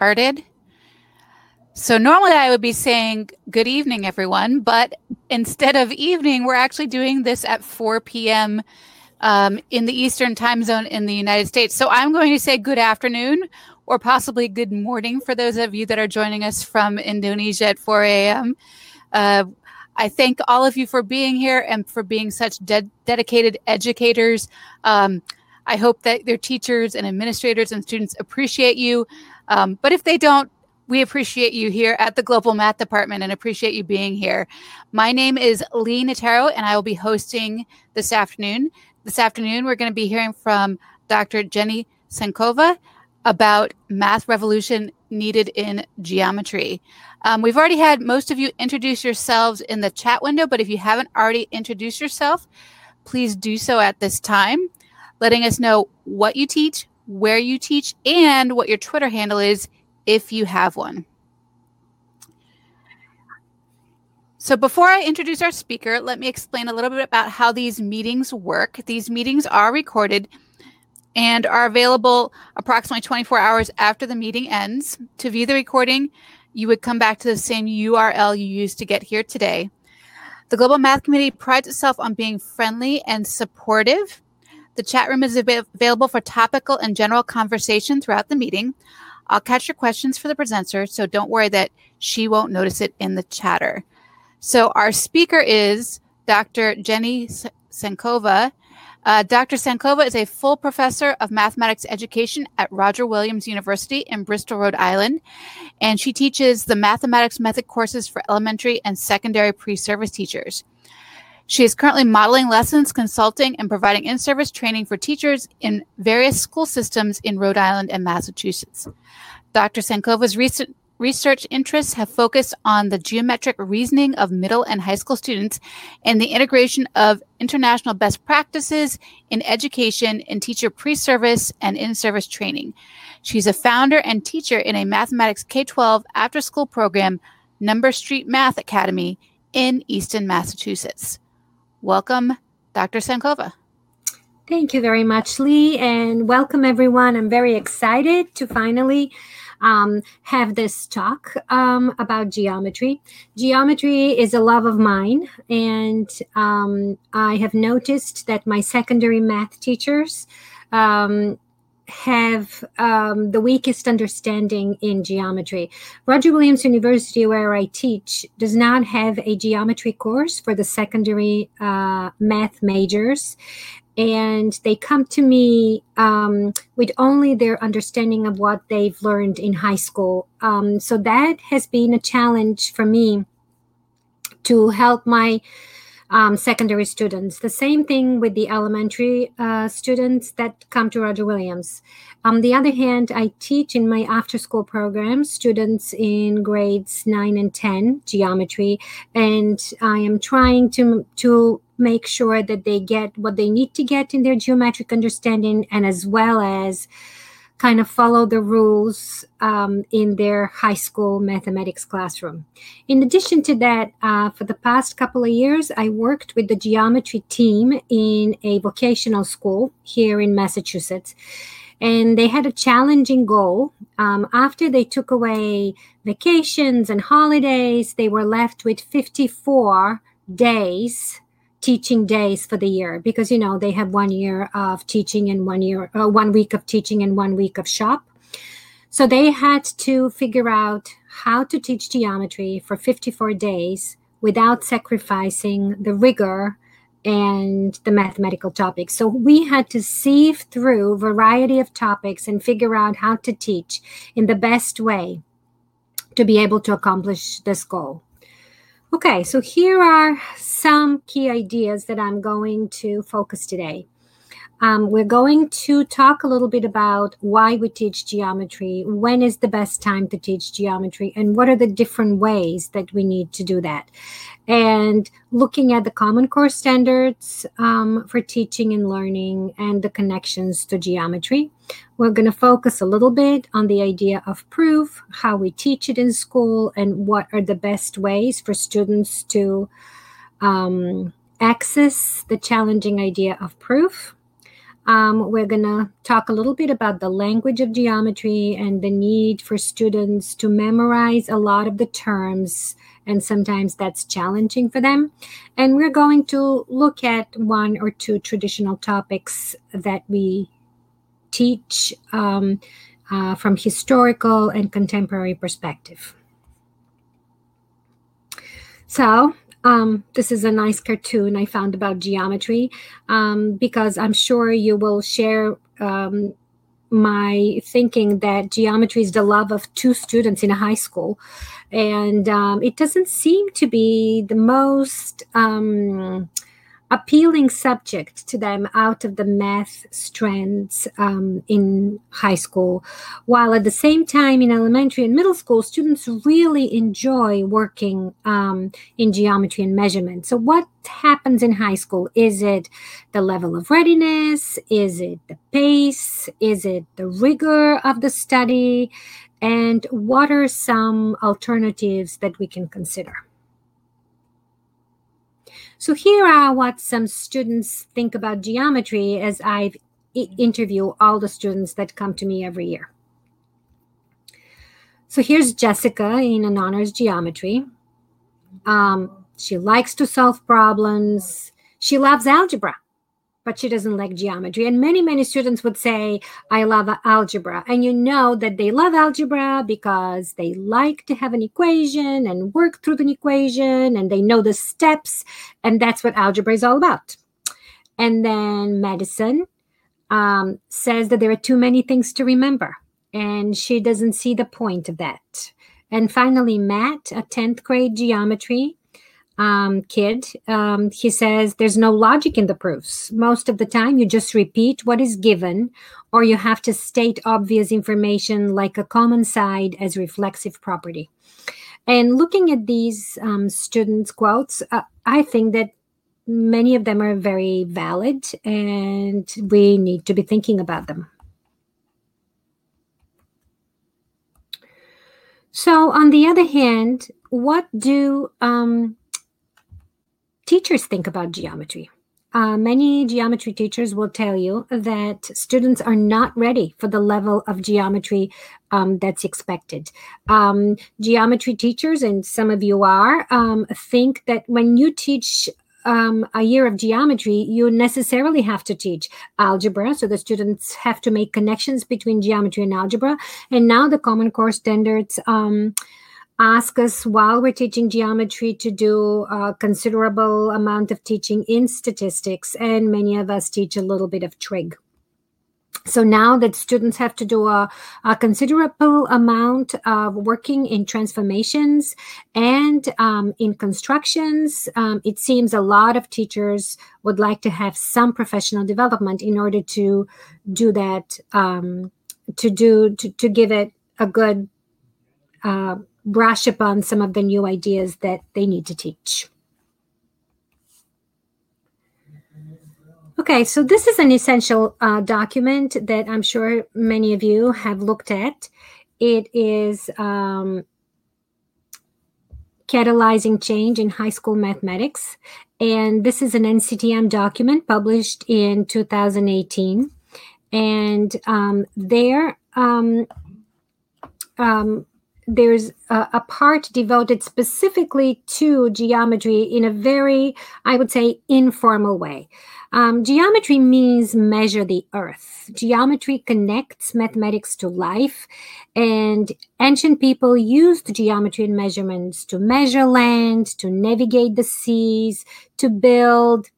started. So normally I would be saying good evening, everyone, but instead of evening, we're actually doing this at 4 p.m. Um, in the Eastern time zone in the United States. So I'm going to say good afternoon or possibly good morning for those of you that are joining us from Indonesia at 4 a.m. Uh, I thank all of you for being here and for being such de- dedicated educators. Um, I hope that their teachers and administrators and students appreciate you. Um, but if they don't, we appreciate you here at the Global Math Department and appreciate you being here. My name is Lee Natero, and I will be hosting this afternoon. This afternoon, we're going to be hearing from Dr. Jenny Tsankova about math revolution needed in geometry. Um, we've already had most of you introduce yourselves in the chat window, but if you haven't already introduced yourself, please do so at this time, letting us know what you teach, where you teach, and what your Twitter handle is if you have one. So, before I introduce our speaker, let me explain a little bit about how these meetings work. These meetings are recorded and are available approximately 24 hours after the meeting ends. To view the recording, you would come back to the same URL you used to get here today. The Global Math Community prides itself on being friendly and supportive. The chat room is av- available for topical and general conversation throughout the meeting. I'll catch your questions for the presenter, so don't worry that she won't notice it in the chatter. So, our speaker is Dr. Jenny Tsankova. Uh, Dr. Tsankova is a full professor of mathematics education at Roger Williams University in Bristol, Rhode Island, and she teaches the mathematics method courses for elementary and secondary pre service teachers. She is currently modeling lessons, consulting, and providing in service training for teachers in various school systems in Rhode Island and Massachusetts. Dr. Tsankova's recent research interests have focused on the geometric reasoning of middle and high school students and the integration of international best practices in education and teacher pre service and in service training. She's a founder and teacher in a mathematics K 12 after school program, Number Street Math Academy in Easton, Massachusetts. Welcome, Dr. Tsankova. Thank you very much, Lee, and welcome everyone. I'm very excited to finally um, have this talk um, about geometry. Geometry is a love of mine, and um, I have noticed that my secondary math teachers um, have um, the weakest understanding in geometry. Roger Williams University, where I teach, does not have a geometry course for the secondary uh, math majors and they come to me um, with only their understanding of what they've learned in high school. Um, so that has been a challenge for me to help my um, secondary students. The same thing with the elementary uh, students that come to Roger Williams. On the other hand, I teach in my after school program students in grades 9 and 10 geometry, and I am trying to, to make sure that they get what they need to get in their geometric understanding and as well as kind of follow the rules um, in their high school mathematics classroom. In addition to that, uh, for the past couple of years, I worked with the geometry team in a vocational school here in Massachusetts. And they had a challenging goal. Um, after they took away vacations and holidays, they were left with 54 days teaching days for the year because you know they have one year of teaching and one year uh, one week of teaching and one week of shop. So they had to figure out how to teach geometry for 54 days without sacrificing the rigor and the mathematical topics. So we had to sieve through variety of topics and figure out how to teach in the best way to be able to accomplish this goal Okay, so here are some key ideas that I'm going to focus today. Um, we're going to talk a little bit about why we teach geometry, when is the best time to teach geometry, and what are the different ways that we need to do that. And looking at the Common Core standards um, for teaching and learning and the connections to geometry. We're going to focus a little bit on the idea of proof, how we teach it in school, and what are the best ways for students to um, access the challenging idea of proof Um, we're going to talk a little bit about the language of geometry and the need for students to memorize a lot of the terms, and sometimes that's challenging for them. And we're going to look at one or two traditional topics that we teach um, uh, from historical and contemporary perspective. So um, this is a nice cartoon I found about geometry um, because I'm sure you will share um, my thinking that geometry is the love of two students in a high school. And um, it doesn't seem to be the most um, appealing subject to them out of the math strands um, in high school, while at the same time in elementary and middle school, students really enjoy working um, in geometry and measurement. So, what happens in high school? Is it the level of readiness? Is it the pace? Is it the rigor of the study? And what are some alternatives that we can consider? So here are what some students think about geometry as I've interview all the students that come to me every year. So here's Jessica in an honors geometry. Um, she likes to solve problems. She loves algebra but she doesn't like geometry. And many, many students would say, I love algebra. And you know that they love algebra because they like to have an equation and work through the equation and they know the steps. And that's what algebra is all about. And then Madison um, says that there are too many things to remember. And she doesn't see the point of that. And finally, Matt, a 10th grade geometry um, kid, um, he says there's no logic in the proofs. Most of the time, you just repeat what is given, or you have to state obvious information like a common side as reflexive property. And looking at these um, students' quotes, uh, I think that many of them are very valid and we need to be thinking about them. So, on the other hand, what do um, teachers think about geometry. Uh, many geometry teachers will tell you that students are not ready for the level of geometry um, that's expected. Um, geometry teachers, and some of you are, um, think that when you teach um, a year of geometry, you necessarily have to teach algebra. So the students have to make connections between geometry and algebra. And now the Common Core standards um, ask us while we're teaching geometry to do a considerable amount of teaching in statistics, and many of us teach a little bit of trig. So now that students have to do a, a considerable amount of working in transformations and um, in constructions, um, it seems a lot of teachers would like to have some professional development in order to do that, um, to do to, to give it a good uh, brush upon some of the new ideas that they need to teach. Okay, so this is an essential uh, document that I'm sure many of you have looked at. It is um, Catalyzing Change in High School Mathematics. And this is an NCTM document published in 2018. And um, there, um, um, there's a, a, part devoted specifically to geometry in a very, I would say, informal way. Um, geometry means measure the earth. Geometry connects mathematics to life, and ancient people used geometry and measurements to measure land, to navigate the seas, to build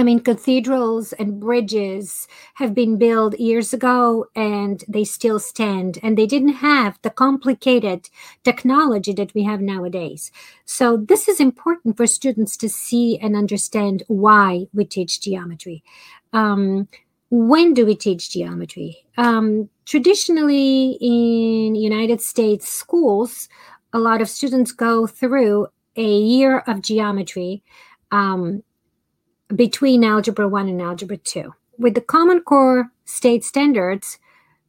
I mean, cathedrals and bridges have been built years ago and they still stand, and they didn't have the complicated technology that we have nowadays. So, this is important for students to see and understand why we teach geometry. Um, when do we teach geometry? Um, traditionally, in United States schools, a lot of students go through a year of geometry. Um, between Algebra 1 and Algebra 2. With the Common Core state standards,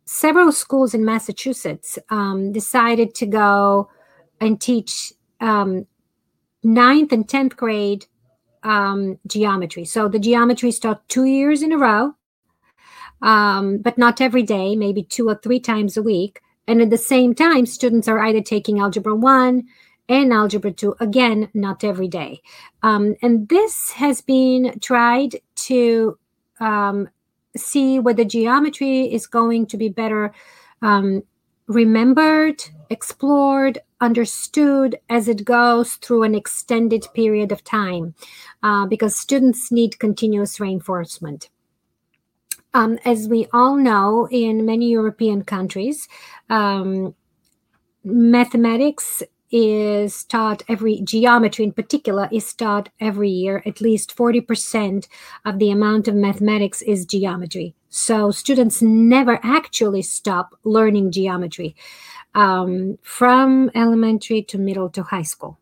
several schools in Massachusetts um, decided to go and teach um, ninth and 10th grade um, geometry. So the geometry is taught two years in a row. um, but not every day, maybe two or three times a week. And at the same time, students are either taking Algebra 1 and Algebra 2, again, not every day. Um, and this has been tried to um, see whether geometry is going to be better um, remembered, explored, understood as it goes through an extended period of time uh, because students need continuous reinforcement. Um, as we all know, in many European countries, um, mathematics is taught every geometry in particular is taught every year. At least 40% of the amount of mathematics is geometry. So students never actually stop learning geometry um, from elementary to middle to high school.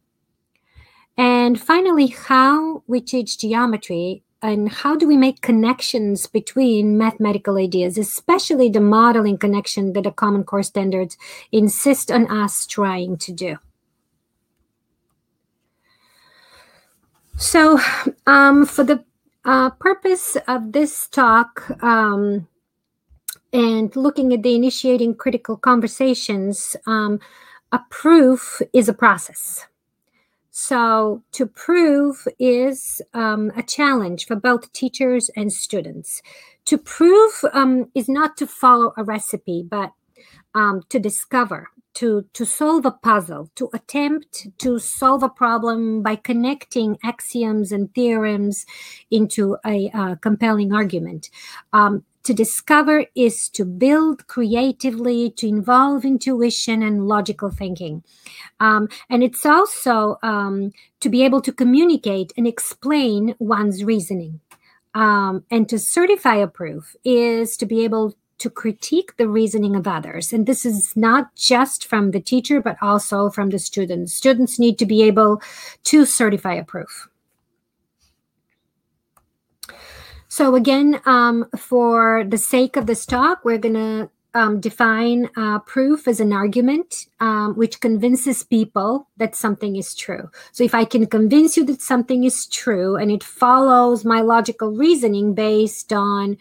And finally how we teach geometry and how do we make connections between mathematical ideas, especially the modeling connection that the Common Core standards insist on us trying to do? So, um, for the uh, purpose of this talk um, and looking at the initiating critical conversations, um, a proof is a process. So, to prove is um, a challenge for both teachers and students. To prove um, is not to follow a recipe, but um, to discover to to solve a puzzle to attempt to solve a problem by connecting axioms and theorems into a uh, compelling argument. Um, to discover is to build creatively to involve intuition and logical thinking. Um, and it's also um, to be able to communicate and explain one's reasoning. Um, and to certify a proof is to be able to critique the reasoning of others. And this is not just from the teacher, but also from the students. Students need to be able to certify a proof. So again, um, for the sake of this talk, we're going to um, define uh, proof as an argument um, which convinces people that something is true. So if I can convince you that something is true and it follows my logical reasoning based on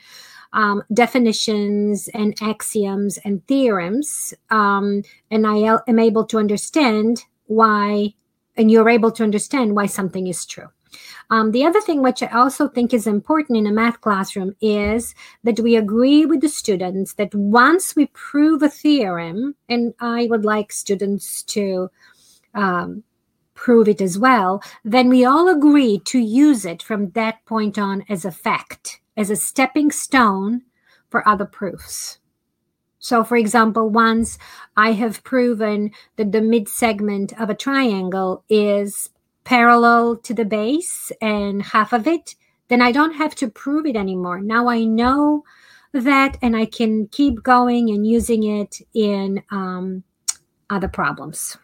um, definitions and axioms and theorems, um, and I am able to understand why, and you're able to understand why something is true. Um, the other thing, which I also think is important in a math classroom, is that we agree with the students that once we prove a theorem, and I would like students to um, prove it as well, then we all agree to use it from that point on as a fact as a stepping stone for other proofs. So, for example, once I have proven that the mid segment of a triangle is parallel to the base and half of it, then I don't have to prove it anymore. Now I know that and I can keep going and using it in um, other problems.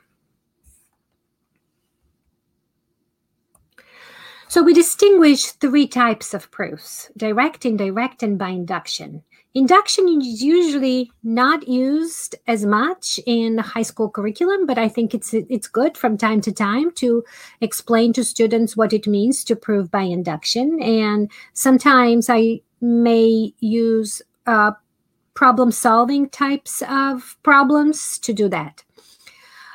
So we distinguish three types of proofs direct, indirect, and by induction. Induction is usually not used as much in the high school curriculum, but I think it's it's good from time to time to explain to students what it means to prove by induction. And sometimes I may use uh, problem solving types of problems to do that.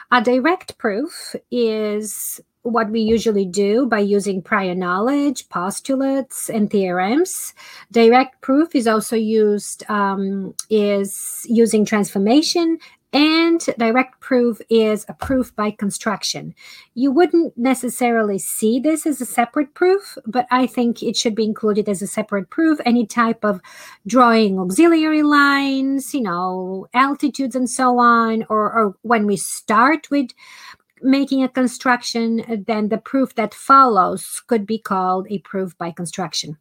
A direct proof is what we usually do by using prior knowledge, postulates, and theorems. Direct proof is also used um, is using transformation, and direct proof is a proof by construction. You wouldn't necessarily see this as a separate proof, but I think it should be included as a separate proof. Any type of drawing auxiliary lines, you know, altitudes and so on, or, or when we start with making a construction, then the proof that follows could be called a proof by construction.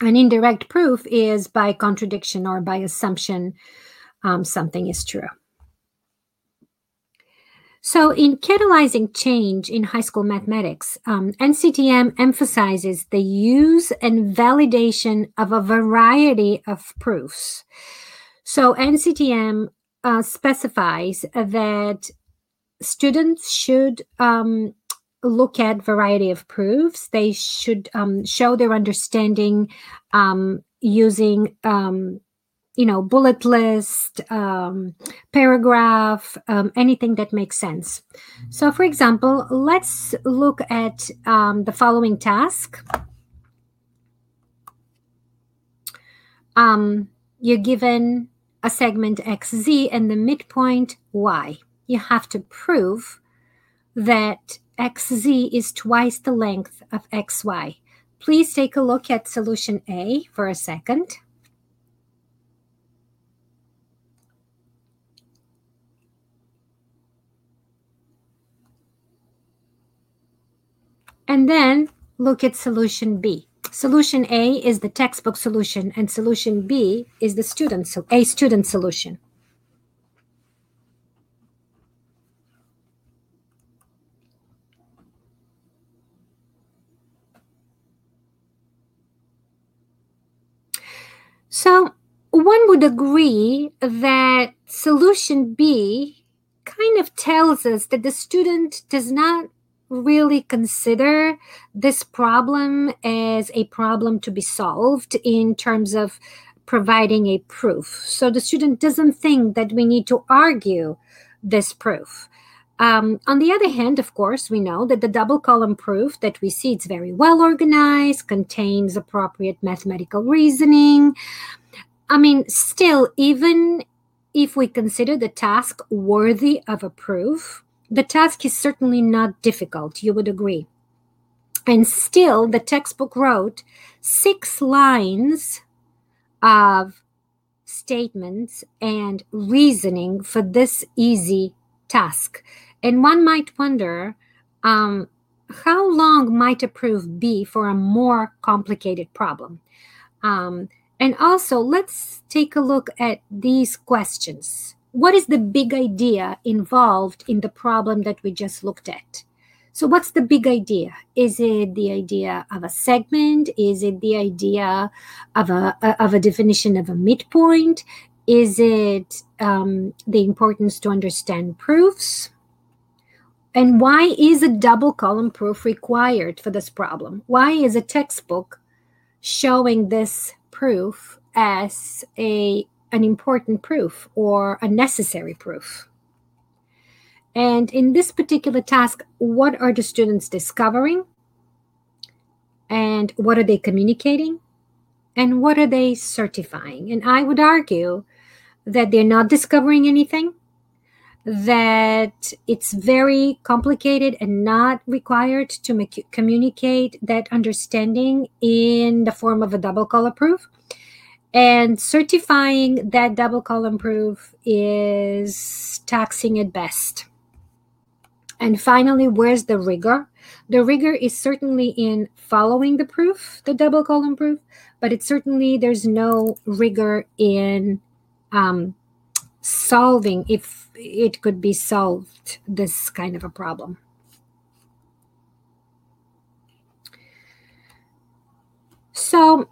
An indirect proof is by contradiction or by assumption um, something is true. So, in catalyzing change in high school mathematics, um, NCTM emphasizes the use and validation of a variety of proofs. So, NCTM uh, specifies that students should um, look at variety of proofs. They should um, show their understanding um, using um, you know bullet list um, paragraph um, anything that makes sense. So for example let's look at the following task. You're given a segment xz and the midpoint y you have to prove that xz is twice the length of xy please take a look at solution a for a second And then look at solution B. Solution A is the textbook solution, and solution B is the student, so a student solution. So one would agree that solution B kind of tells us that the student does not really consider this problem as a problem to be solved in terms of providing a proof. So the student doesn't think that we need to argue this proof. Um, on the other hand, of course, we know that the double column proof that we see it's very well organized, contains appropriate mathematical reasoning. I mean, still, even if we consider the task worthy of a proof, the task is certainly not difficult, you would agree. And still, the textbook wrote six lines of statements and reasoning for this easy task. And one might wonder um, how long might a proof be for a more complicated problem? Um, and also, let's take a look at these questions what is the big idea involved in the problem that we just looked at? So, what's the big idea? Is it the idea of a segment? Is it the idea of a, of a definition of a midpoint? Is it um, the importance to understand proofs? And why is a double column proof required for this problem? Why is a textbook showing this proof as a an important proof or a necessary proof. And in this particular task, what are the students discovering? And what are they communicating? And what are they certifying? And I would argue that they're not discovering anything, that it's very complicated and not required to make, communicate that understanding in the form of a double column proof and certifying that double column proof is taxing at best. And finally, where's the rigor? The rigor is certainly in following the proof, the double column proof, but it's certainly there's no rigor in um, solving if it could be solved this kind of a problem. So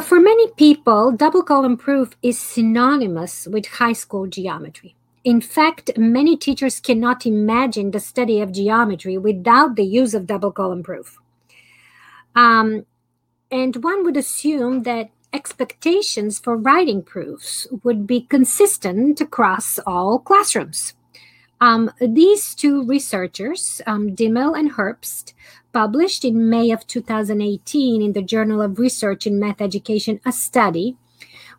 for many people, double column proof is synonymous with high school geometry. In fact, many teachers cannot imagine the study of geometry without the use of double column proof. Um, and one would assume that expectations for writing proofs would be consistent across all classrooms. Um, these two researchers, um, Dimmel and Herbst, published in May of 2018 in the Journal of Research in Math Education a study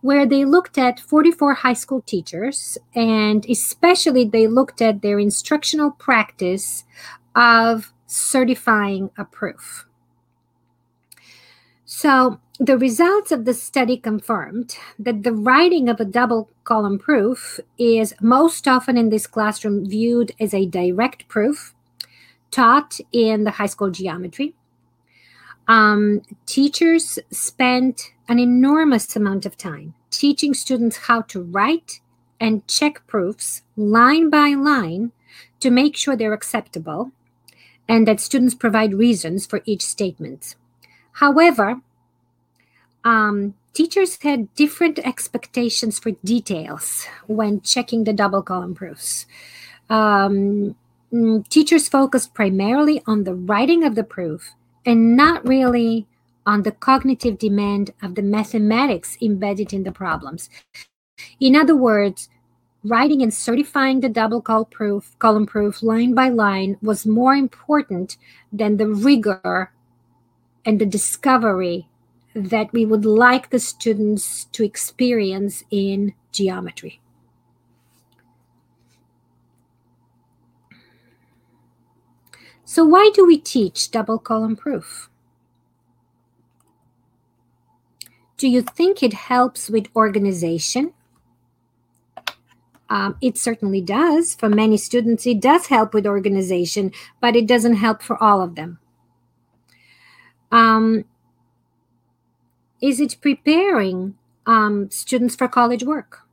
where they looked at 44 high school teachers and especially they looked at their instructional practice of certifying a proof. So, the results of the study confirmed that the writing of a double column proof is most often in this classroom viewed as a direct proof taught in the high school geometry. Um, teachers spent an enormous amount of time teaching students how to write and check proofs line by line to make sure they're acceptable and that students provide reasons for each statement. However, um, teachers had different expectations for details when checking the double column proofs. Um, Mm, teachers focused primarily on the writing of the proof and not really on the cognitive demand of the mathematics embedded in the problems. In other words, writing and certifying the double column proof, column proof line by line was more important than the rigor and the discovery that we would like the students to experience in geometry. So why do we teach double column proof? Do you think it helps with organization? Um, it certainly does. For many students, it does help with organization, but it doesn't help for all of them. Um, is it preparing um, students for college work?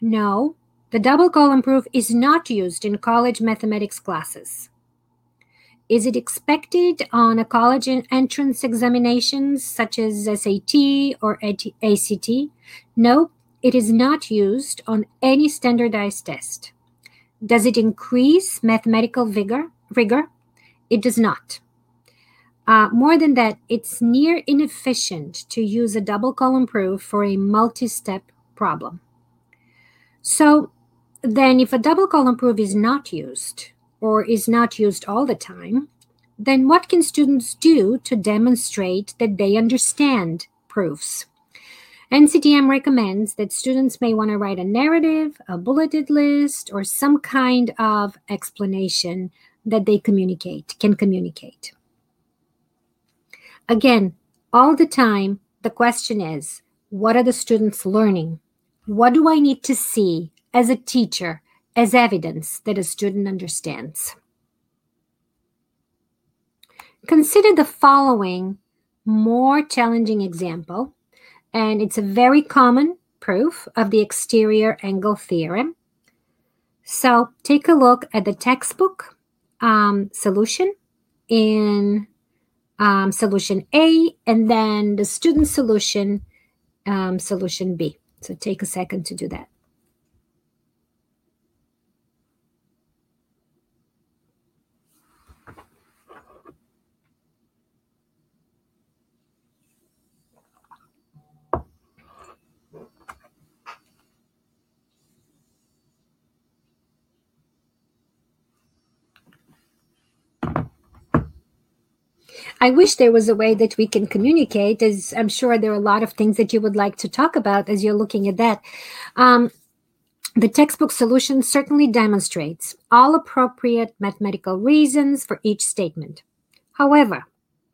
No, the double column proof is not used in college mathematics classes. Is it expected on a college entrance examinations such as SAT or ACT? No, it is not used on any standardized test. Does it increase mathematical vigor, rigor? It does not. Uh, more than that, it's near inefficient to use a double column proof for a multi step problem. So, then, if a double column proof is not used, or is not used all the time, then what can students do to demonstrate that they understand proofs? NCTM recommends that students may want to write a narrative, a bulleted list, or some kind of explanation that they communicate, can communicate. Again, all the time, the question is what are the students learning? What do I need to see as a teacher as evidence that a student understands. Consider the following more challenging example, and it's a very common proof of the exterior angle theorem. So take a look at the textbook um, solution in um, solution A and then the student solution, um, solution B. So take a second to do that. I wish there was a way that we can communicate, as I'm sure there are a lot of things that you would like to talk about as you're looking at that. Um, the textbook solution certainly demonstrates all appropriate mathematical reasons for each statement. However,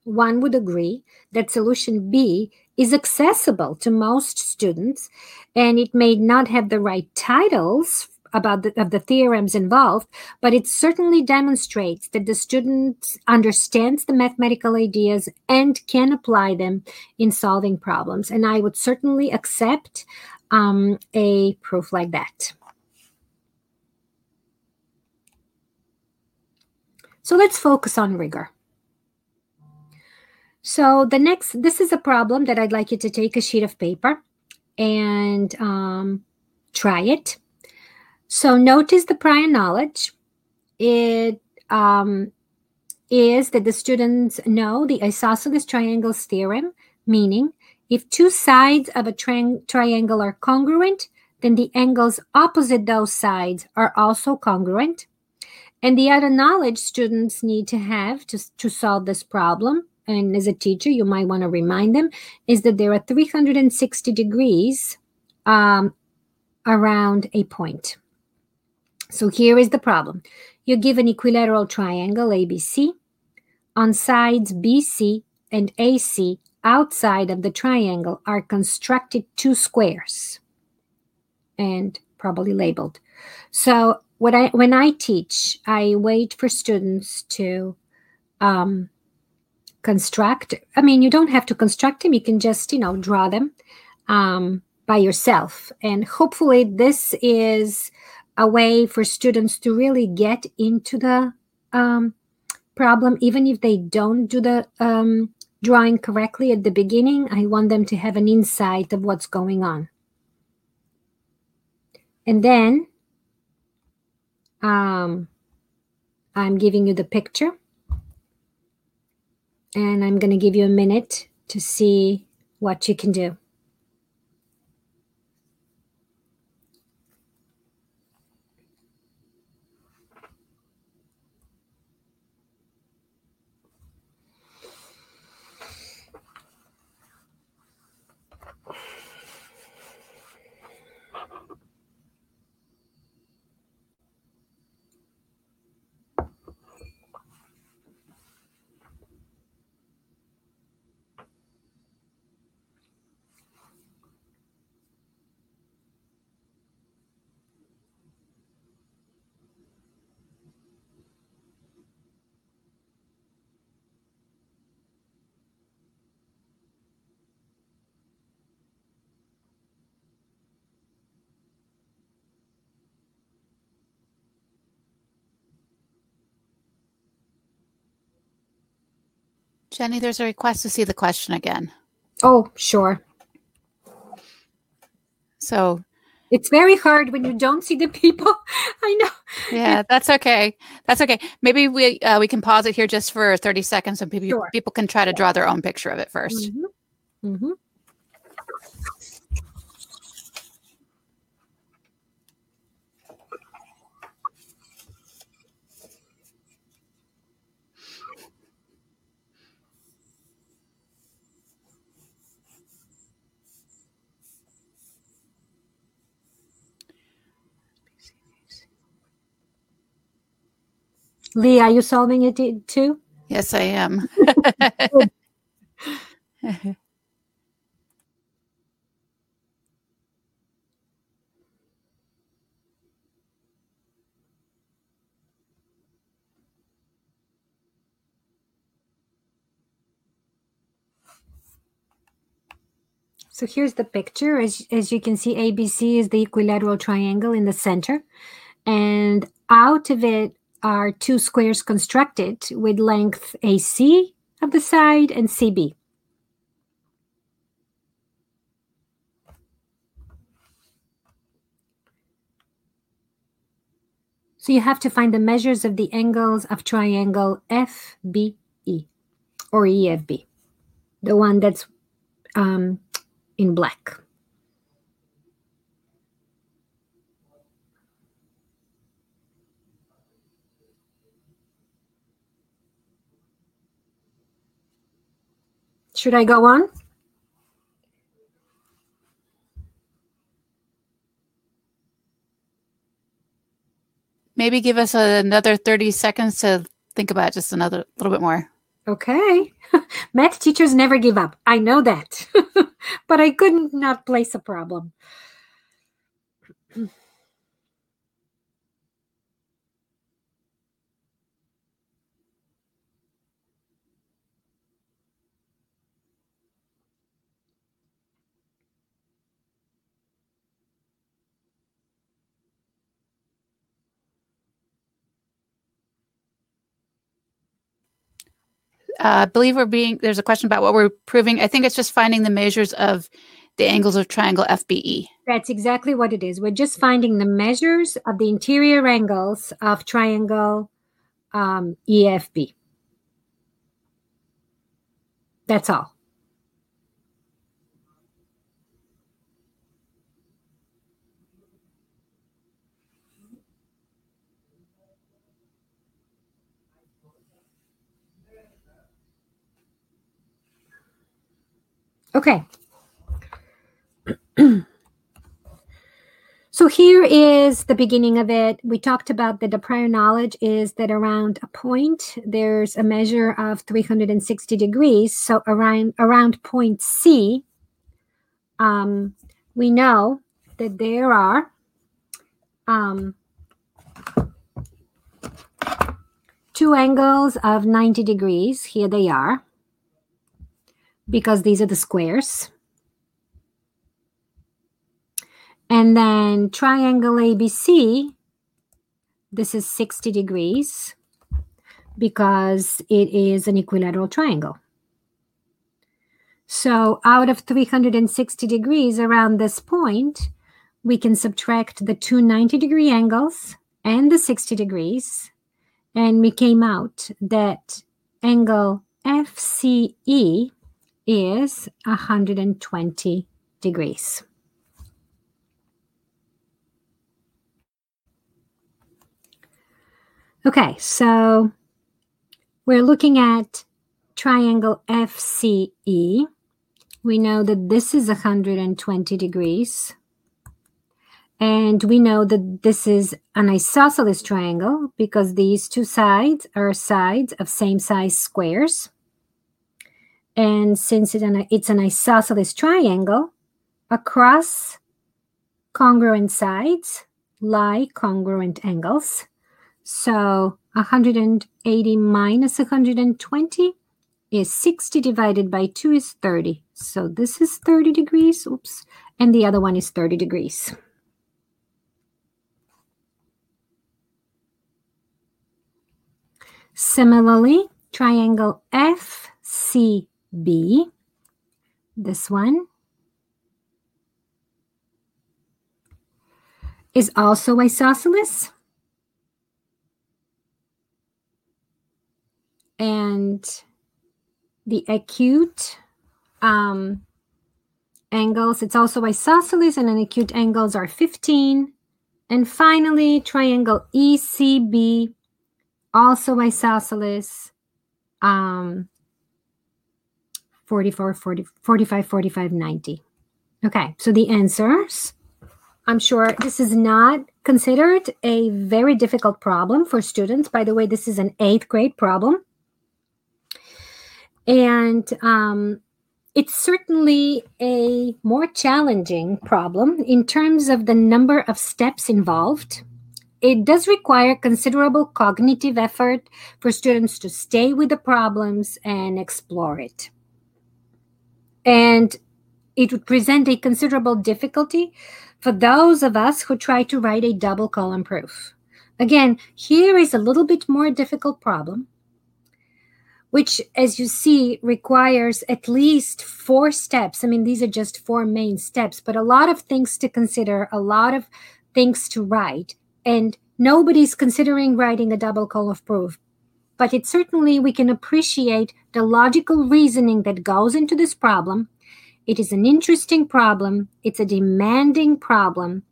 one would agree that solution B is accessible to most students and it may not have the right titles about the, of the theorems involved, but it certainly demonstrates that the student understands the mathematical ideas and can apply them in solving problems. And I would certainly accept um, a proof like that. So let's focus on rigor. So the next, this is a problem that I'd like you to take a sheet of paper and um, try it so notice the prior knowledge. It um, is that the students know the isosceles triangles theorem, meaning if two sides of a tri- triangle are congruent, then the angles opposite those sides are also congruent. And the other knowledge students need to have to, to solve this problem, and as a teacher, you might want to remind them, is that there are 360 degrees um, around a point. So here is the problem. You give an equilateral triangle ABC. On sides BC and AC outside of the triangle are constructed two squares and probably labeled. So what I when I teach, I wait for students to um, construct. I mean, you don't have to construct them. You can just you know draw them um, by yourself, and hopefully this is a way for students to really get into the um, problem, even if they don't do the um, drawing correctly at the beginning. I want them to have an insight of what's going on. And then um, I'm giving you the picture. And I'm going to give you a minute to see what you can do. Jenny, there's a request to see the question again. Oh, sure. So it's very hard when you don't see the people. I know. Yeah, that's okay. That's okay. Maybe we uh, we can pause it here just for 30 seconds so people sure. people can try to draw their own picture of it 1st mm-hmm. Mm-hmm. Lee, are you solving it too? Yes, I am. So here's the picture. As, as you can see, ABC is the equilateral triangle in the center. And out of it are two squares constructed with length AC of the side and CB. So you have to find the measures of the angles of triangle FBE or EFB, the one that's um, in black. Should I go on? Maybe give us another 30 seconds to think about just another little bit more. Okay. Math teachers never give up. I know that. but I couldn't not place a problem. Uh, I believe we're being there's a question about what we're proving. I think it's just finding the measures of the angles of triangle FBE. That's exactly what it is. We're just finding the measures of the interior angles of triangle um, EFB. That's all. Okay. so here is the beginning of it. We talked about that the prior knowledge is that around a point, there's a measure of 360 degrees. So around, around point C, um, we know that there are um, two angles of 90 degrees. Here they are because these are the squares. And then triangle ABC, this is 60 degrees because it is an equilateral triangle. So out of 360 degrees around this point, we can subtract the two 90 degree angles and the 60 degrees. And we came out that angle FCE is 120 degrees. Okay, so we're looking at triangle FCE. We know that this is 120 degrees. And we know that this is an isosceles triangle because these two sides are sides of same size squares. And since it's an isosceles triangle, across congruent sides lie congruent angles. So 180 minus 120 is 60 divided by 2 is 30. So this is 30 degrees, oops, and the other one is 30 degrees. Similarly, triangle FCB, this one, is also isosceles. And the acute um, angles, it's also isosceles, and then acute angles are 15. And finally, triangle ECB also isosceles um 44 40 45 45 90 okay so the answers i'm sure this is not considered a very difficult problem for students. By the way this is an eighth grade problem. And um, it's certainly a more challenging problem in terms of the number of steps involved. It does require considerable cognitive effort for students to stay with the problems and explore it. And it would present a considerable difficulty for those of us who try to write a double column proof. Again, here is a little bit more difficult problem, which, as you see, requires at least four steps. I mean, these are just four main steps, but a lot of things to consider, a lot of things to write and nobody's considering writing a double column proof but it certainly we can appreciate the logical reasoning that goes into this problem. It is an interesting problem. It's a demanding problem.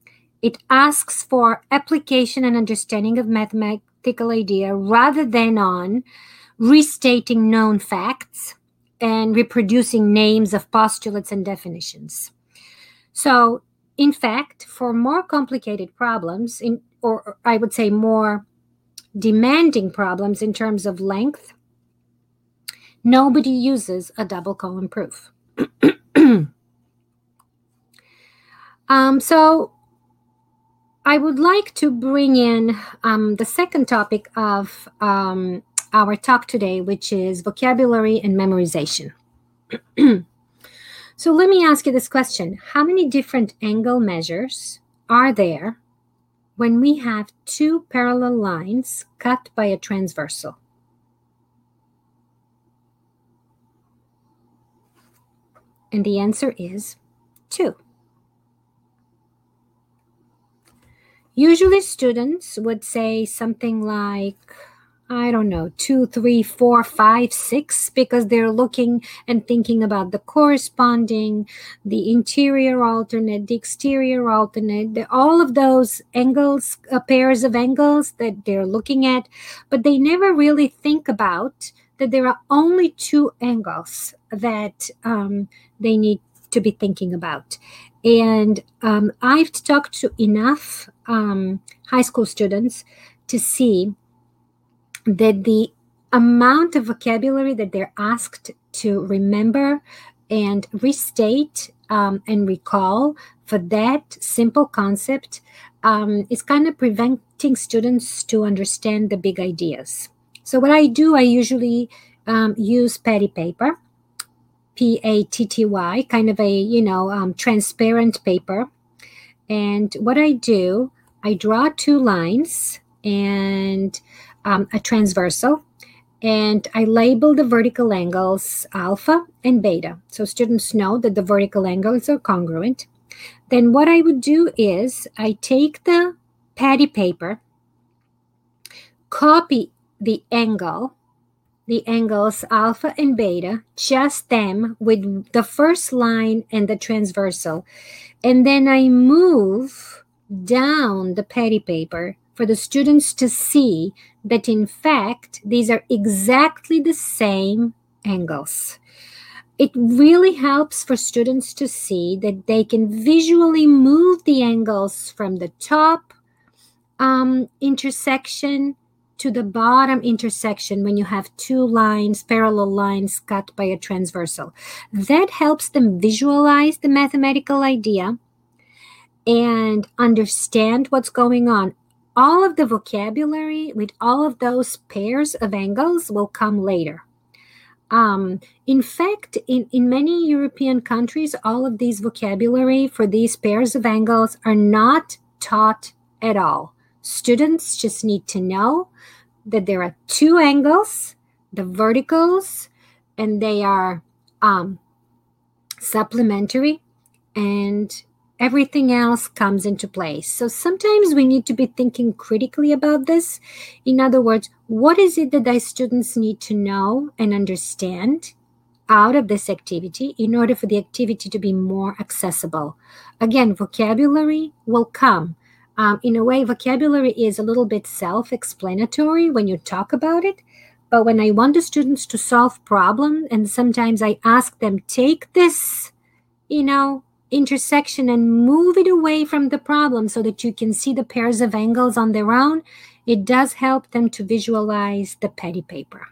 It asks for application and understanding of mathematical idea rather than on restating known facts and reproducing names of postulates and definitions. So in fact for more complicated problems in or I would say more demanding problems in terms of length, nobody uses a double column proof. um, so I would like to bring in um, the second topic of um, our talk today, which is vocabulary and memorization. so let me ask you this question How many different angle measures are there when we have two parallel lines cut by a transversal. And the answer is 2. Usually students would say something like I don't know, two, three, four, five, six, because they're looking and thinking about the corresponding, the interior alternate, the exterior alternate, the, all of those angles, uh, pairs of angles that they're looking at, but they never really think about that there are only two angles that um, they need to be thinking about. And um, I've talked to enough um, high school students to see that the amount of vocabulary that they're asked to remember and restate um, and recall for that simple concept um, is kind of preventing students to understand the big ideas. So what I do, I usually um, use patty paper, P-A-T-T-Y, kind of a you know um, transparent paper. And what I do, I draw two lines and um, a transversal and I label the vertical angles alpha and beta. So students know that the vertical angles are congruent. Then what I would do is I take the patty paper, copy the angle the angles alpha and beta, just them with the first line and the transversal. And then I move down the patty paper for the students to see that in fact these are exactly the same angles. It really helps for students to see that they can visually move the angles from the top um, intersection to the bottom intersection when you have two lines, parallel lines cut by a transversal. That helps them visualize the mathematical idea and understand what's going on. All of the vocabulary with all of those pairs of angles will come later. Um, in fact, in, in many European countries, all of these vocabulary for these pairs of angles are not taught at all. Students just need to know that there are two angles, the verticals, and they are um, supplementary, and everything else comes into place. So sometimes we need to be thinking critically about this. In other words, what is it that the students need to know and understand out of this activity in order for the activity to be more accessible? Again, vocabulary will come. Um, in a way, vocabulary is a little bit self explanatory when you talk about it. But when I want the students to solve problems, and sometimes I ask them, take this, you know, intersection and move it away from the problem so that you can see the pairs of angles on their own, it does help them to visualize the patty paper.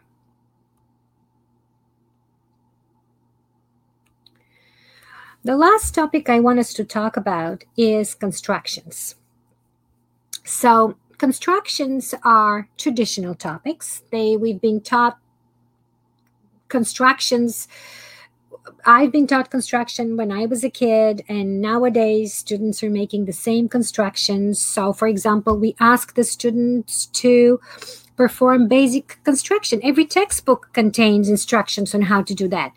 The last topic I want us to talk about is constructions. So, constructions are traditional topics. They we've been taught constructions I've been taught construction when I was a kid, and nowadays students are making the same constructions. So, for example, we ask the students to perform basic construction. Every textbook contains instructions on how to do that.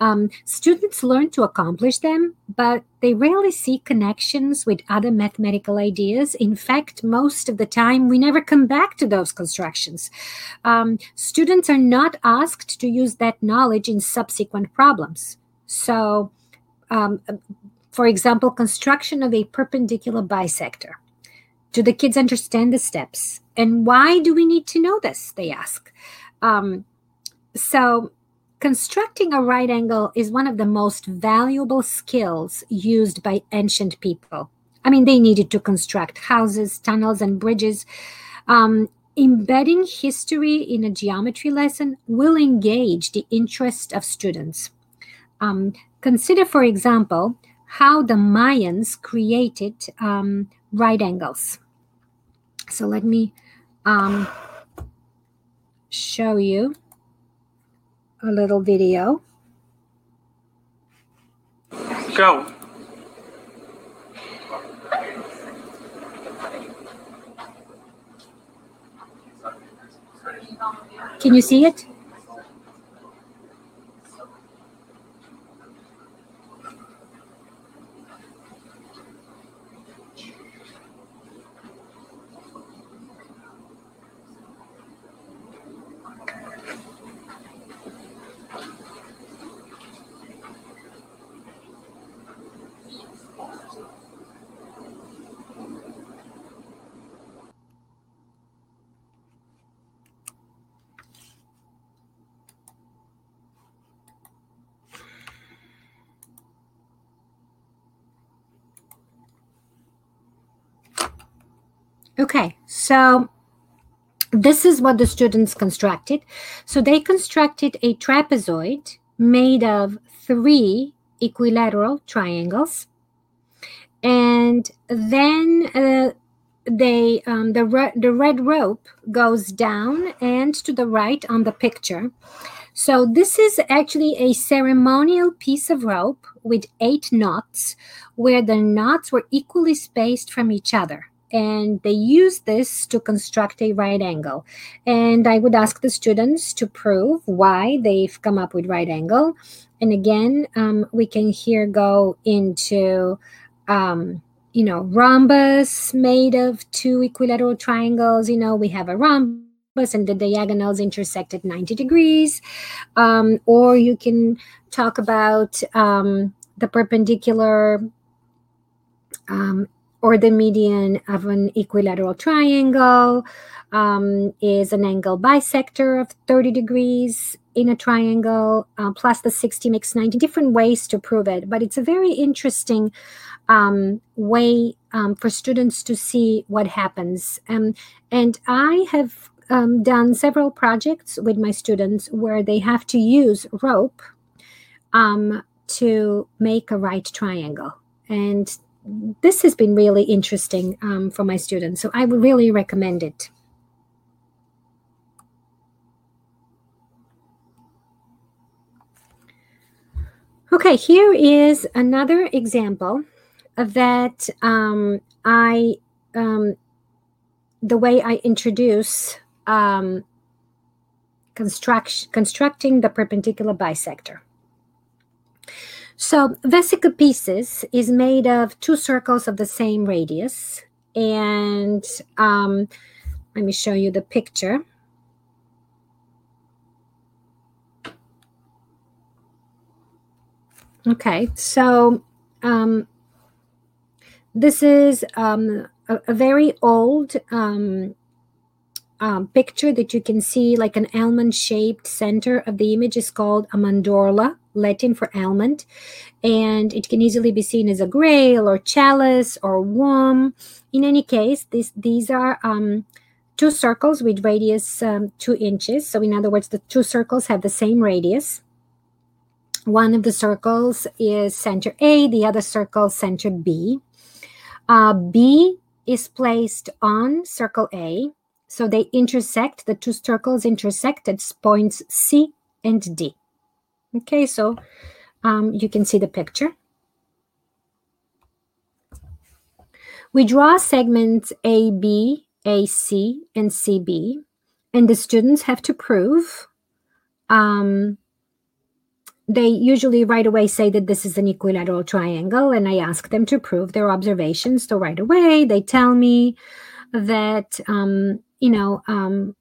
Um, students learn to accomplish them, but they rarely see connections with other mathematical ideas. In fact, most of the time, we never come back to those constructions. Um, students are not asked to use that knowledge in subsequent problems. So, um, for example, construction of a perpendicular bisector. Do the kids understand the steps? And why do we need to know this? They ask. Um, so, Constructing a right angle is one of the most valuable skills used by ancient people. I mean, they needed to construct houses, tunnels, and bridges. Um, embedding history in a geometry lesson will engage the interest of students. Um, consider, for example, how the Mayans created um, right angles. So let me um, show you a little video. Go. Can you see it? Okay, so this is what the students constructed. So they constructed a trapezoid made of three equilateral triangles. And then uh, they um, the, re- the red rope goes down and to the right on the picture. So this is actually a ceremonial piece of rope with eight knots where the knots were equally spaced from each other and they use this to construct a right angle. And I would ask the students to prove why they've come up with right angle. And again, um, we can here go into, um, you know, rhombus made of two equilateral triangles. You know, we have a rhombus and the diagonals intersect at 90 degrees. Um, or you can talk about um, the perpendicular um, or the median of an equilateral triangle um, is an angle bisector of 30 degrees in a triangle, uh, plus the 60 makes 90 different ways to prove it. But it's a very interesting um, way um, for students to see what happens. Um, and I have um, done several projects with my students where they have to use rope um, to make a right triangle. And this has been really interesting um, for my students. So I would really recommend it. Okay, here is another example that um, I, um, the way I introduce um, construction, constructing the perpendicular bisector. So vesica piscis is made of two circles of the same radius. And um, let me show you the picture. Okay, so um, this is um, a, a, very old um, um, picture that you can see like an almond shaped center of the image is called a mandorla, Latin for almond. And it can easily be seen as a grail or chalice or womb. In any case, this, these are um, two circles with radius um, two inches. So, in other words, the two circles have the same radius. One of the circles is center A, the other circle center B. Uh, B is placed on circle A so they intersect, the two circles intersect at points C and D. Okay, so um, you can see the picture. We draw segments AB, AC, and CB, and the students have to prove. Um, they usually right away say that this is an equilateral triangle, and I ask them to prove their observations. So right away, they tell me that um, you know, um,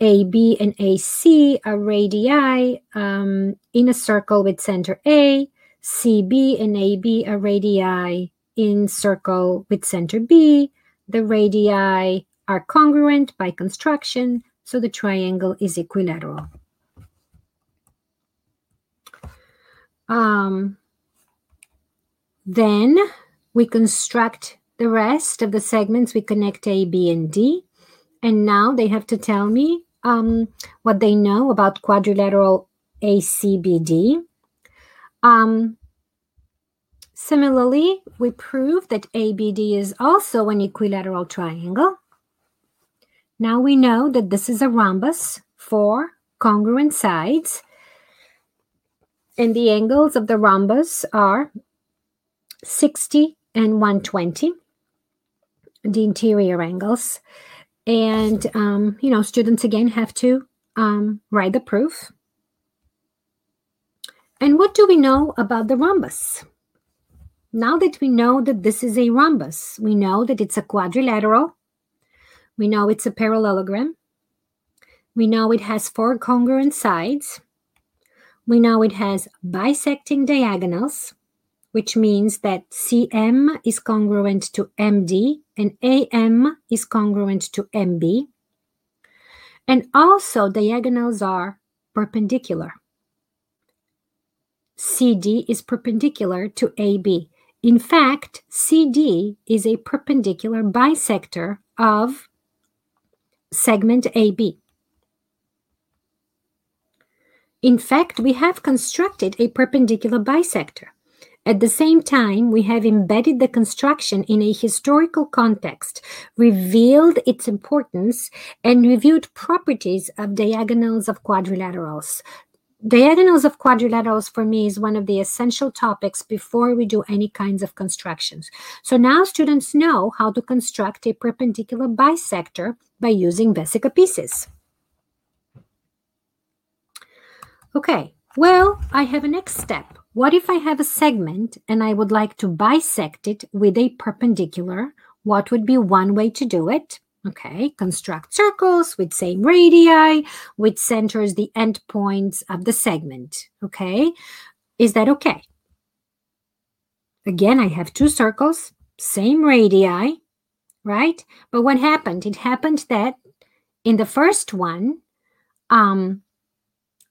AB and AC are radii um, in a circle with center A. CB and AB are radii in circle with center B. The radii are congruent by construction, so the triangle is equilateral. Um, then we construct the rest of the segments. We connect A, B, and D and now they have to tell me um, what they know about quadrilateral ACBD. Um, similarly, we prove that ABD is also an equilateral triangle. Now we know that this is a rhombus, four congruent sides, and the angles of the rhombus are 60 and 120, the interior angles. And, um, you know, students again have to um, write the proof. And what do we know about the rhombus? Now that we know that this is a rhombus, we know that it's a quadrilateral. We know it's a parallelogram. We know it has four congruent sides. We know it has bisecting diagonals which means that CM is congruent to MD and AM is congruent to MB. And also diagonals are perpendicular. CD is perpendicular to AB. In fact, CD is a perpendicular bisector of segment AB. In fact, we have constructed a perpendicular bisector. At the same time, we have embedded the construction in a historical context, revealed its importance, and reviewed properties of diagonals of quadrilaterals. Diagonals of quadrilaterals for me is one of the essential topics before we do any kinds of constructions. So now students know how to construct a perpendicular bisector by using vesica piscis. Okay, well, I have a next step. What if I have a segment and I would like to bisect it with a perpendicular? What would be one way to do it? Okay, construct circles with same radii, which centers the endpoints of the segment. Okay, is that okay? Again, I have two circles, same radii, right? But what happened? It happened that in the first one, um,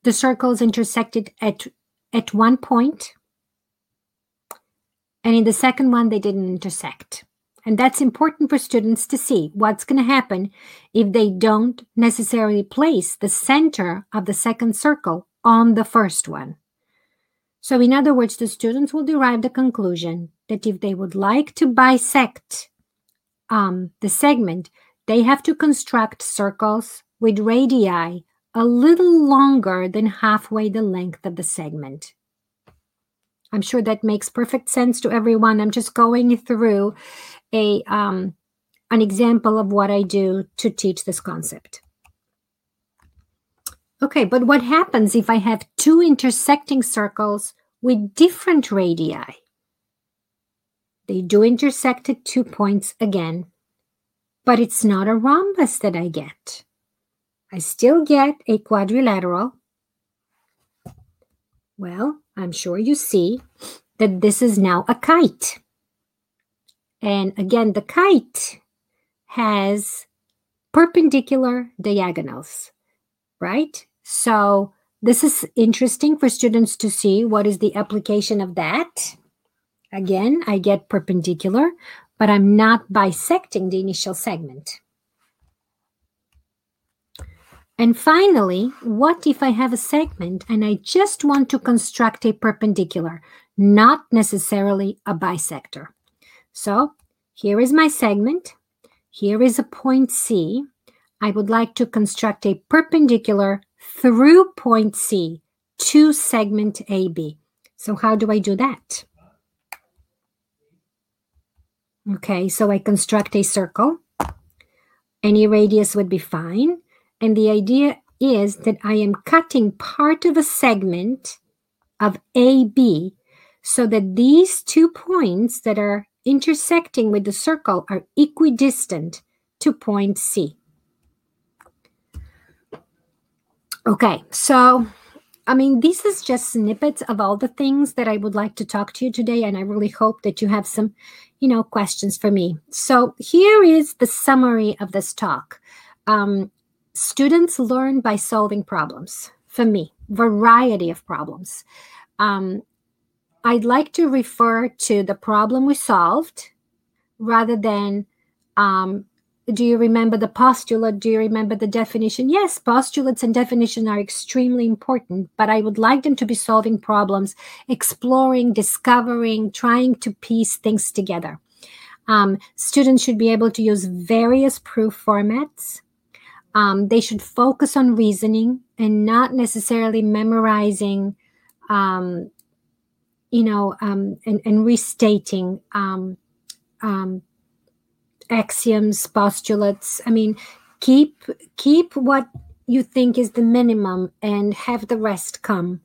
the circles intersected at at one point, and in the second one, they didn't intersect. And that's important for students to see what's going to happen if they don't necessarily place the center of the second circle on the first one. So, in other words, the students will derive the conclusion that if they would like to bisect um, the segment, they have to construct circles with radii a little longer than halfway the length of the segment. I'm sure that makes perfect sense to everyone. I'm just going through a um, an example of what I do to teach this concept. Okay, but what happens if I have two intersecting circles with different radii? They do intersect at two points again, but it's not a rhombus that I get. I still get a quadrilateral. Well, I'm sure you see that this is now a kite. And again, the kite has perpendicular diagonals, right? So this is interesting for students to see what is the application of that. Again, I get perpendicular, but I'm not bisecting the initial segment. And finally, what if I have a segment and I just want to construct a perpendicular, not necessarily a bisector? So here is my segment. Here is a point C. I would like to construct a perpendicular through point C to segment AB. So how do I do that? Okay, so I construct a circle. Any radius would be fine. And the idea is that I am cutting part of a segment of AB so that these two points that are intersecting with the circle are equidistant to point C. Okay, so I mean, this is just snippets of all the things that I would like to talk to you today, and I really hope that you have some, you know, questions for me. So here is the summary of this talk. Um, students learn by solving problems. For me, variety of problems. Um, I'd like to refer to the problem we solved rather than um, do you remember the postulate? Do you remember the definition? Yes, postulates and definition are extremely important, but I would like them to be solving problems, exploring, discovering, trying to piece things together. Um, students should be able to use various proof formats. Um, they should focus on reasoning and not necessarily memorizing, um, you know, um, and, and, restating um, um, axioms, postulates. I mean, keep keep what you think is the minimum and have the rest come.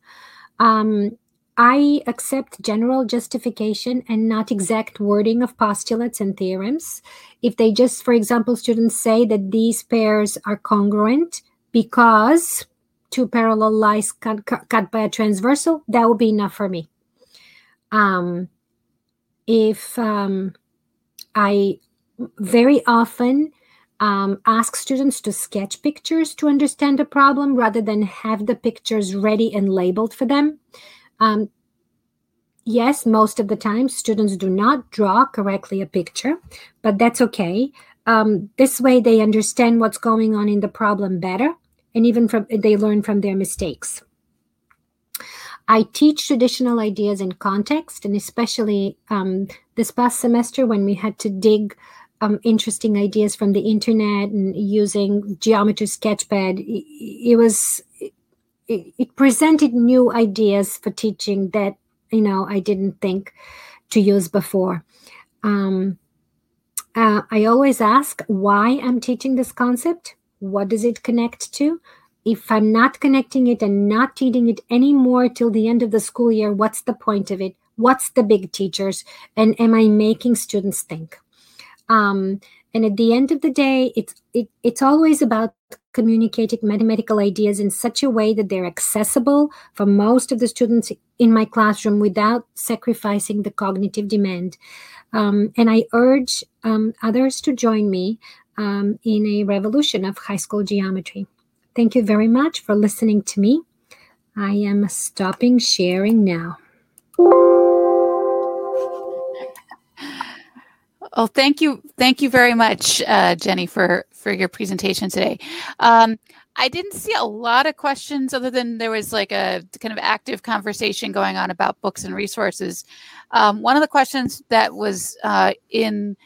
Um, I accept general justification and not exact wording of postulates and theorems. If they just, for example, students say that these pairs are congruent because two parallel lines cut, cut, cut by a transversal, that would be enough for me. Um, if um, I very often um, ask students to sketch pictures to understand the problem rather than have the pictures ready and labeled for them. Um, yes, most of the time students do not draw correctly a picture, but that's okay. Um, this way they understand what's going on in the problem better and even from they learn from their mistakes. I teach traditional ideas in context, and especially um, this past semester when we had to dig um, interesting ideas from the internet and using geometry sketchpad it, was it, it presented new ideas for teaching that you know i didn't think to use before. Um, uh, i always ask why i'm teaching this concept. What does it connect to? If i'm not connecting it and not teaching it anymore till the end of the school year what's the point of it? What's the big teachers? And am i making students think? Um, And at the end of the day, it's it, it's always about communicating mathematical ideas in such a way that they're accessible for most of the students in my classroom without sacrificing the cognitive demand. Um, and I urge um, others to join me um, in a revolution of high school geometry. Thank you very much for listening to me. I am stopping sharing now. Oh, thank you, thank you very much, uh, Jenny, for for your presentation today. Um, I didn't see a lot of questions other than there was like a kind of active conversation going on about books and resources. Um, one of the questions that was uh, in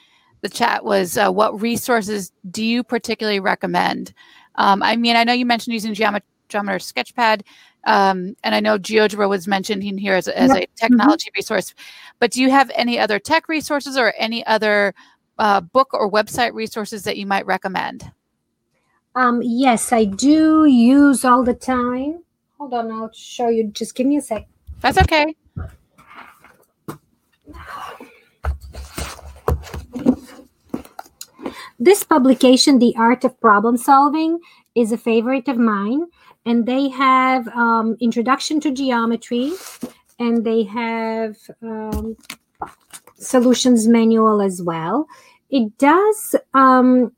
the chat was uh, what resources do you particularly recommend? Um, I mean, I know you mentioned using Geomet- Geometer Sketchpad, um, and I know GeoGebra was mentioned in here as, a, as a mm-hmm. technology mm-hmm. resource, but do you have any other tech resources or any other uh, book or website resources that you might recommend? Um, yes, I do use all the time. Hold on, I'll show you. Just give me a sec. That's okay. This publication, The Art of Problem Solving, is a favorite of mine. And they have um, Introduction to Geometry, and they have um, Solutions Manual as well. It does um,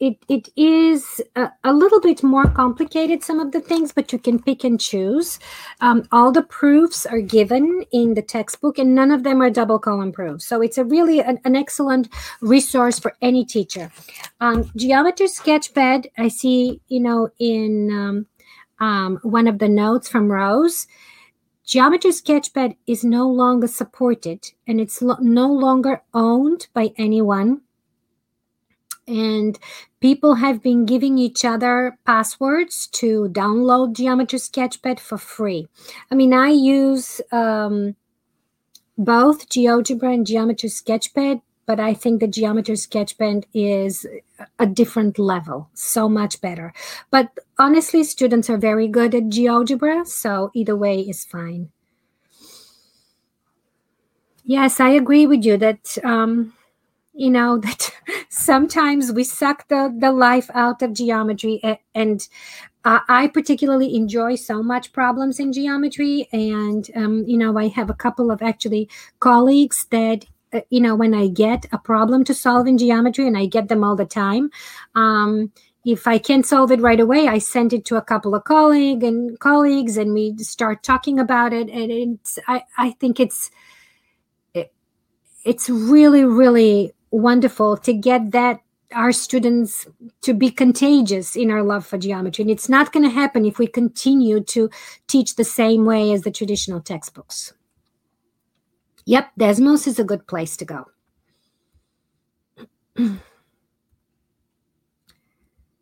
it it is a, a, little bit more complicated some of the things but you can pick and choose. Um, all the proofs are given in the textbook and none of them are double column proofs. So it's a really an, an excellent resource for any teacher. Um, geometry sketchpad i see you know in um, um one of the notes from rose Geometry Sketchpad is no longer supported and it's lo- no longer owned by anyone and people have been giving each other passwords to download geometry sketchpad for free. I mean i use um, both geogebra and geometry sketchpad but i think the geometry sketchpad is a different level so much better. But honestly students are very good at geogebra so either way is fine. Yes i agree with you that um, you know that sometimes we suck the, the life out of geometry and uh, i particularly enjoy so much problems in geometry and um, you know i have a couple of actually colleagues that uh, you know when i get a problem to solve in geometry and i get them all the time um, if I can't solve it right away, I send it to a couple of colleague and colleagues, and we start talking about it. And it's I, I think it's it, it's really really wonderful to get that our students to be contagious in our love for geometry. And it's not going to happen if we continue to teach the same way as the traditional textbooks. Yep, Desmos is a good place to go.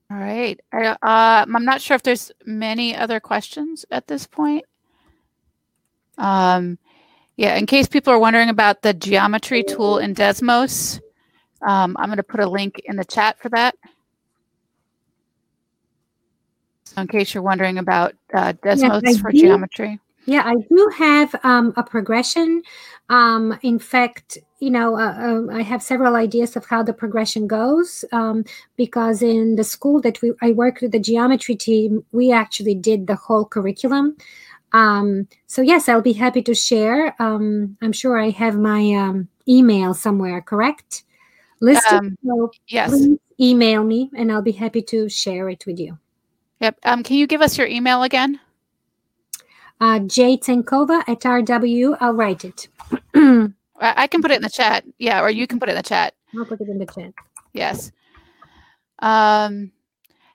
All right. uh, I'm not sure if there's many other questions at this point. Um, yeah, in case people are wondering about the geometry tool in Desmos, um, I'm going to put a link in the chat for that. So in case you're wondering about uh, Desmos yes, for do, geometry. Yeah, I do have um, a progression. Um, in fact, you know, uh, uh, I have several ideas of how the progression goes um, because in the school that we I worked with the geometry team, we actually did the whole curriculum. Um, so yes, I'll be happy to share. Um, I'm sure I have my um, email somewhere, correct? List um, so yes. email me and I'll be happy to share it with you. Yep. Um, can you give us your email again? Uh, J Tsankova at RW. I'll write it. I can put it in the chat. Yeah, or you can put it in the chat. I'll put it in the chat. Yes. Um,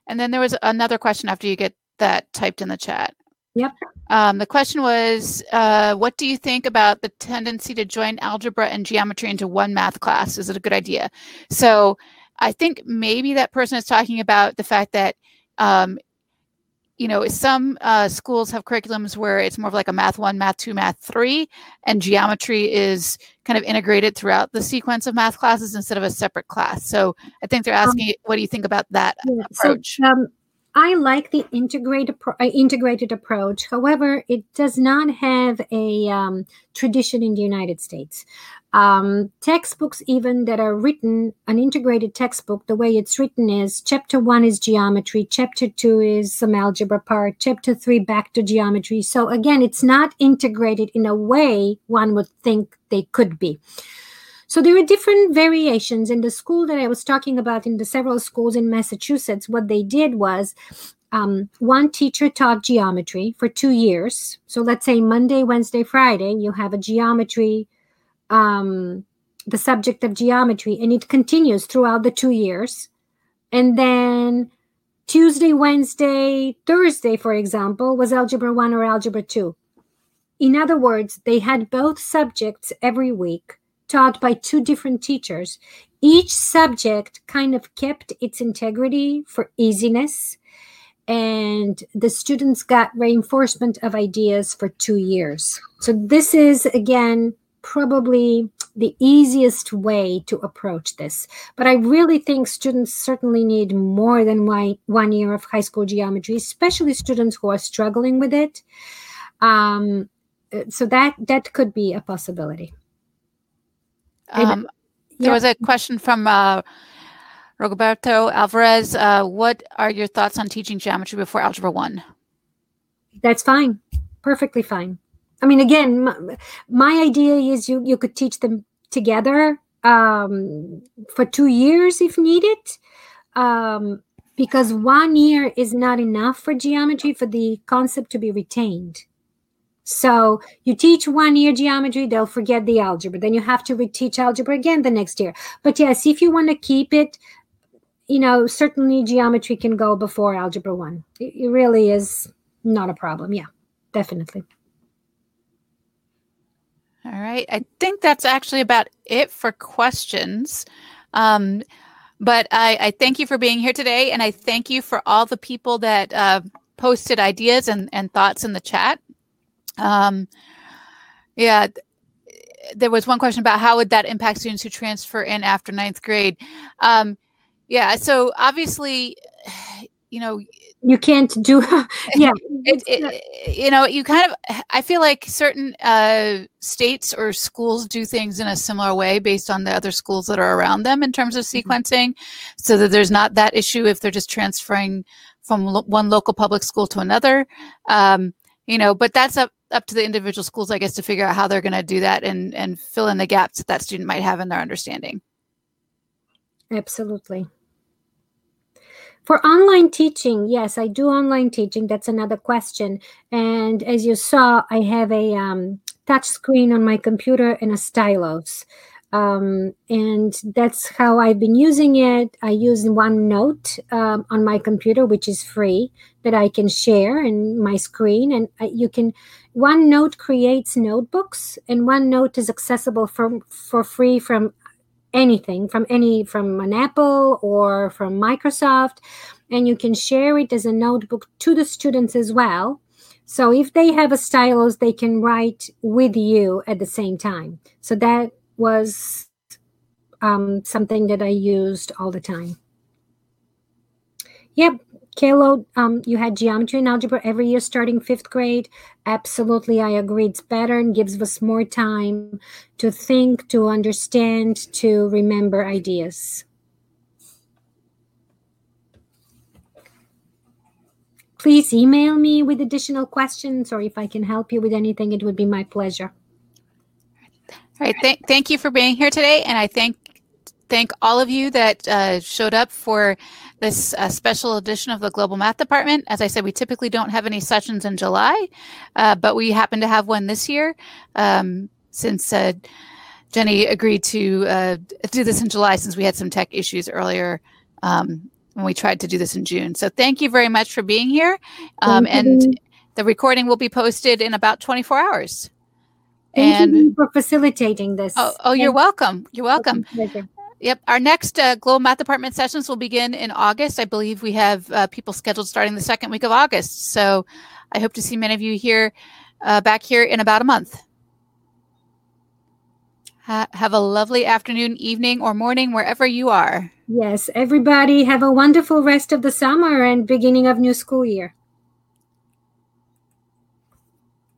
and then there was another question after you get that typed in the chat. Yep. Um, the question was, uh, what do you think about the tendency to join algebra and geometry into one math class? Is it a good idea? So I think maybe that person is talking about the fact that, um, you know, some uh, schools have curriculums where it's more of like a math one, math two, math three, and geometry is kind of integrated throughout the sequence of math classes instead of a separate class. So I think they're um, asking, um, what do you think about that yeah, approach? So, um, I like the integrated uh, integrated approach. However, it does not have a um, tradition in the United States. Um, textbooks, even that are written, an integrated textbook, the way it's written is chapter one is geometry, chapter two is some algebra part, chapter three back to geometry. So again, it's not integrated in a way one would think they could be. So there are different variations in the school that I was talking about in the several schools in Massachusetts. What they did was um, one teacher taught geometry for two years. So let's say Monday, Wednesday, Friday, you have a geometry, um, the subject of geometry, and it continues throughout the two years. And then Tuesday, Wednesday, Thursday, for example, was Algebra 1 or Algebra 2. In other words, they had both subjects every week taught by two different teachers. Each subject kind of kept its integrity for easiness, and the students got reinforcement of ideas for two years. So, this is again probably the easiest way to approach this. But I really think students certainly need more than one year of high school geometry, especially students who are struggling with it. Um, so that that could be a possibility. Um, there was a question from uh, Roberto Alvarez. Uh, what are your thoughts on teaching geometry before Algebra 1? That's fine. Perfectly fine. I mean, again, my, my idea is you, you could teach them together um, for two years if needed. Um, because one year is not enough for geometry for the concept to be retained. So you teach one year geometry, they'll forget the algebra. Then you have to reteach algebra again the next year. But yes, if you want to keep it, you know, certainly geometry can go before algebra one. It, really is not a problem. Yeah, definitely. All right. I think that's actually about it for questions. Um, but I, I, thank you for being here today. And I thank you for all the people that uh, posted ideas and, and thoughts in the chat. Um, yeah, there was one question about how would that impact students who transfer in after ninth grade. Um, yeah, so obviously, you know, you can't do yeah it, it, you know you kind of i feel like certain uh, states or schools do things in a similar way based on the other schools that are around them in terms of mm-hmm. sequencing mm-hmm. so that there's not that issue if they're just transferring from lo- one local public school to another um, you know but that's up up to the individual schools, I guess, to figure out how they're going to do that and and fill in the gaps that that student might have in their understanding. Absolutely. For online teaching, yes, I do online teaching. That's another question. And as you saw, I have a um, touch screen on my computer and a stylus. Um, and that's how I've been using it. I use OneNote um, on my computer, which is free, that I can share in my screen. And I, you can, OneNote creates notebooks, and OneNote is accessible for for free from anything, from any from an Apple or from Microsoft, and you can share it as a notebook to the students as well. So if they have a stylus, they can write with you at the same time. So that was um, something that I used all the time. Yep, Kalo, um, you had geometry and algebra every year starting fifth grade. Absolutely, I agree. It's better and gives us more time to think, to understand, to remember ideas. Please email me with additional questions, or if I can help you with anything, it would be my pleasure. All right. Th- thank you for being here today. And I thank thank all of you that uh, showed up for this uh, special edition of the Global Math Department. As I said, we typically don't have any sessions in July, uh, but we happen to have one this year um, since uh, Jenny agreed to uh, do this in July since we had some tech issues earlier um, when we tried to do this in June. So thank you very much for being here. Um, and the recording will be posted in about 24 hours. Thank and, you for facilitating this. Oh, oh you're welcome. You're welcome. Yep. Our next uh, Global Math Department sessions will begin in August. I believe we have uh, people scheduled starting the second week of August. So I hope to see many of you here uh, back here in about a month. Ha- have a lovely afternoon, evening, or morning, wherever you are. Yes, everybody have a wonderful rest of the summer and beginning of new school year.